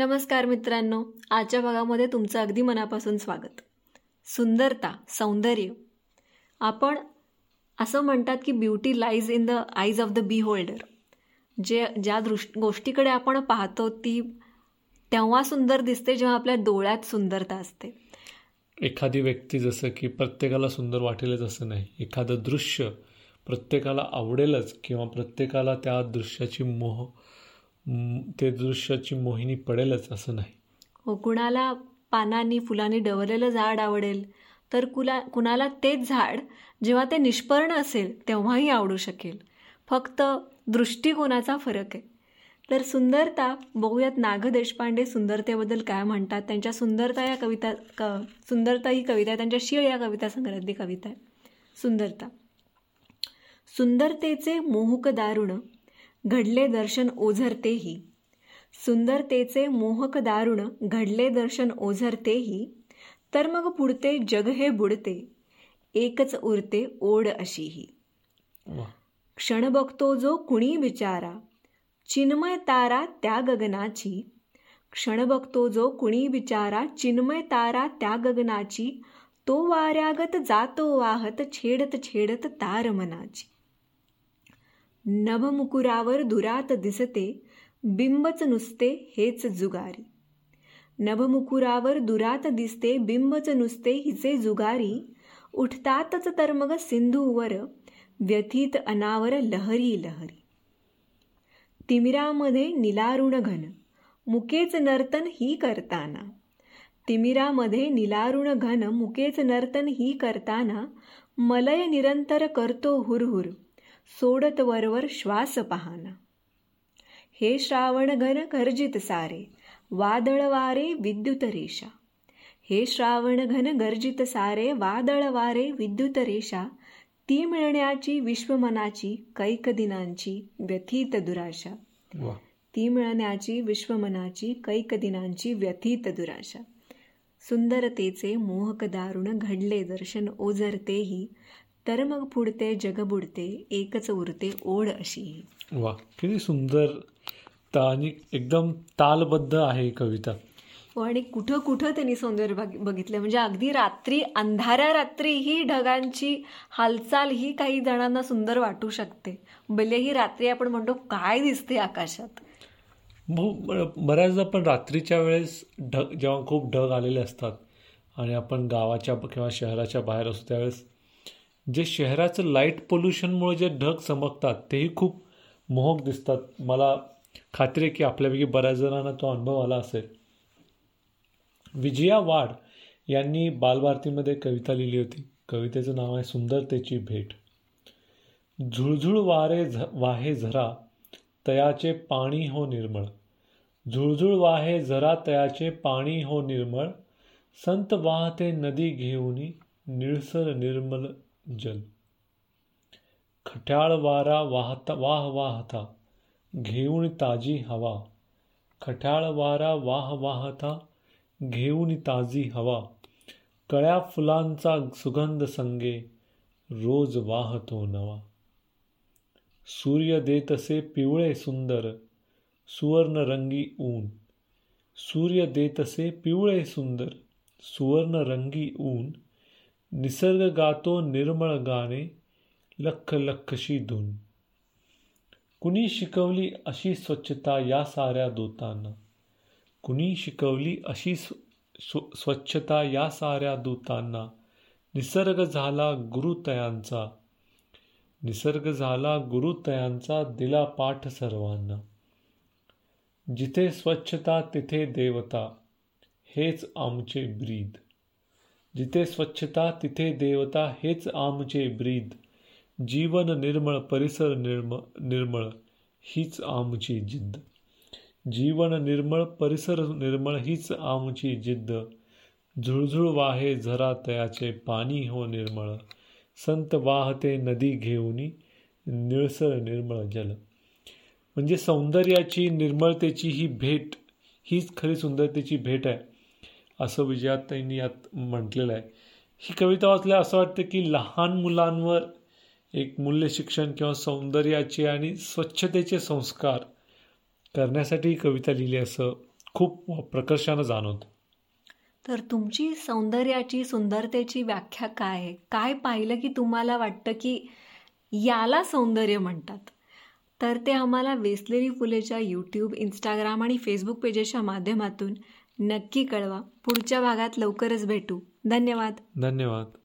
नमस्कार मित्रांनो आजच्या भागामध्ये तुमचं अगदी मनापासून स्वागत. सुंदरता सौंदर्य. आपण असं म्हणतात की beauty lies in the eyes of the beholder जे ज्या दृष गोष्टीकडे आपण पाहतो ती तेव्हा सुंदर दिसते जेव्हा आपल्या डोळ्यात सुंदरता असते. एखादी व्यक्ती जसं की प्रत्येकाला सुंदर वाटेलच असं नाही. एखादं दृश्य प्रत्येकाला आवडेलच किंवा प्रत्येकाला त्या दृश्याची मोह ते दृश्याची मोहिनी पडेलच असं नाही. हो कुणाला पानांनी फुलांनी डवरलेलं झाड आवडेल तर कुला कुणाला तेच झाड जेव्हा ते निष्पर्ण असेल तेव्हाही आवडू शकेल. फक्त दृष्टिकोनाचा फरक आहे. तर सुंदरता बघूयात नाग देशपांडे सुंदरतेबद्दल काय म्हणतात. त्यांच्या सुंदरता या कविता क सुंदरता ही कविता आहे. त्यांच्या शिळ या कविता संग्रहातली कविता आहे. सुंदरता. सुंदरतेचे मोहक दारुण घडले दर्शन ओझरतेही. सुंदरतेचे मोहक दारुण घडले दर्शन ओझरतेही. तर मग पुढते जग हे बुडते एकच उरते ओढ अशीही. क्षण बघतो जो कुणी बिचारा चिन्मय तारा त्या गगनाची क्षण बघतो जो कुणी बिचारा चिन्मय तारा त्या गगनाची तो वाऱ्यागत जातो वाहत छेडत छेडत तार मनाची नभमुकुरावर दुरात दिसते बिंबच नुसते हेच जुगारी. नभमुकुरावर दुरात दिसते बिंबच नुसते हिचे जुगारी. उठतातच तर मग सिंधूवर व्यथित अनावर लहरी लहरी. तिमिरामध्ये निलारुण घन मुकेच नर्तन ही करताना. तिमिरामध्ये निलारुण घन मुकेच नर्तन ही करताना. मलय निरंतर करतो हुरहुर. सोडत वरवर श्वास पाहाना. हे श्रावण घन गर्जित सारे वादळ वारे विद्युत रेषा. हे श्रावण घन गर्जित सारे वादळ वारे विद्युत रेषा. ती मिळण्याची विश्वमनाची कैक दिनांची व्यथित दुराशा. ती मिळण्याची विश्वमनाची कैक दिनांची व्यथित दुराशा. सुंदरतेचे मोहक दारुण घडले दर्शन ओझरतेही. तर मग पुढते जग बुडते एकच उरते ओढ अशी. वा किती सुंदर आणि एकदम तालबद्ध आहे ही कविता. हो आणि कुठं कुठं त्यांनी सौंदर्य बघ- बघितलं? म्हणजे अगदी रात्री अंधाऱ्या रात्री ही ढगांची हालचाल ही काही जणांना सुंदर वाटू शकते. भलेही रात्री आपण म्हणतो काय दिसते आकाशात? बऱ्याचदा पण रात्रीच्या वेळेस ढग जेव्हा खूप ढग आलेले असतात आणि आपण गावाच्या किंवा शहराच्या बाहेर असतो त्यावेळेस जे शहराचं लाइट पोल्युशनमुळे जे ढग चमकतात तेही खूप मोहक दिसतात. मला खात्री आहे की आपल्यापैकी बऱ्याच जणांना तो अनुभव आला असेल. विजया वाड यांनी बालभारतीमध्ये कविता लिहिली होती. कवितेचं नाव आहे सुंदरतेची भेट. झुळझुळ वारे झ वाहे झरा तयाचे पाणी हो निर्मळ. झुळझुळ वाहे झरा तयाचे पाणी हो निर्मळ. संत वाहते नदी घेऊनी निळसर निर्मल जल. खट्याळ वारा वाहता वाह वाहता घेऊन ताजी हवा. खट्याळ वारा वाह वाहता घेऊन ताजी हवा. कळ्या फुलांचा सुगंध संगे रोज वाहतो नवा. सूर्य देतसे पिवळे सुंदर सुवर्ण रंगी ऊन. सूर्य देतसे पिवळे सुंदर सुवर्ण रंगी ऊन. निसर्ग गातो निर्मळ गाणे लख लखशी धून. कुणी शिकवली अशी स्वच्छता या साऱ्या दूतांना? कुणी शिकवली अशी स्व स्व- स्वच्छता या साऱ्या दूतांना? निसर्ग झाला गुरुतयांचा. निसर्ग झाला गुरुतयांचा दिला पाठ सर्वांना. जिथे स्वच्छता तिथे देवता. हेच आमचे ब्रीद. जिथे स्वच्छता तिथे देवता हेच आमचे ब्रीद. जीवन निर्मळ परिसर निर्म निर्मळ हीच आमची जिद्द. जीवन निर्मळ परिसर निर्मळ हीच आमची जिद्द. झुळझुळ वाहे झरा तयाचे पाणी हो निर्मळ. संत वाहते नदी घेऊनी निळसर निर्मळ जल. म्हणजे सौंदर्याची निर्मळतेची ही भेट हीच खरी सुंदरतेची भेट आहे. असं विजयाताईंनी यात म्हटलेलं आहे. ही कविता वाचल्या असं वाटतं की लहान मुलांवर एक मूल्य शिक्षण किंवा सौंदर्याचे आणि स्वच्छतेचे संस्कार करण्यासाठी ही कविता लिहिली असं खूप प्रकर्षानं जाणवतं. तर तुमची सौंदर्याची सुंदरतेची व्याख्या काय आहे? काय पाहिलं की तुम्हाला वाटतं की याला सौंदर्य म्हणतात? तर ते आम्हाला वेसलेली फुलेच्या यूट्यूब इंस्टाग्राम आणि फेसबुक पेजेसच्या माध्यमातून नक्की कळवा. पुढच्या भागात लवकरच भेटू. धन्यवाद. धन्यवाद.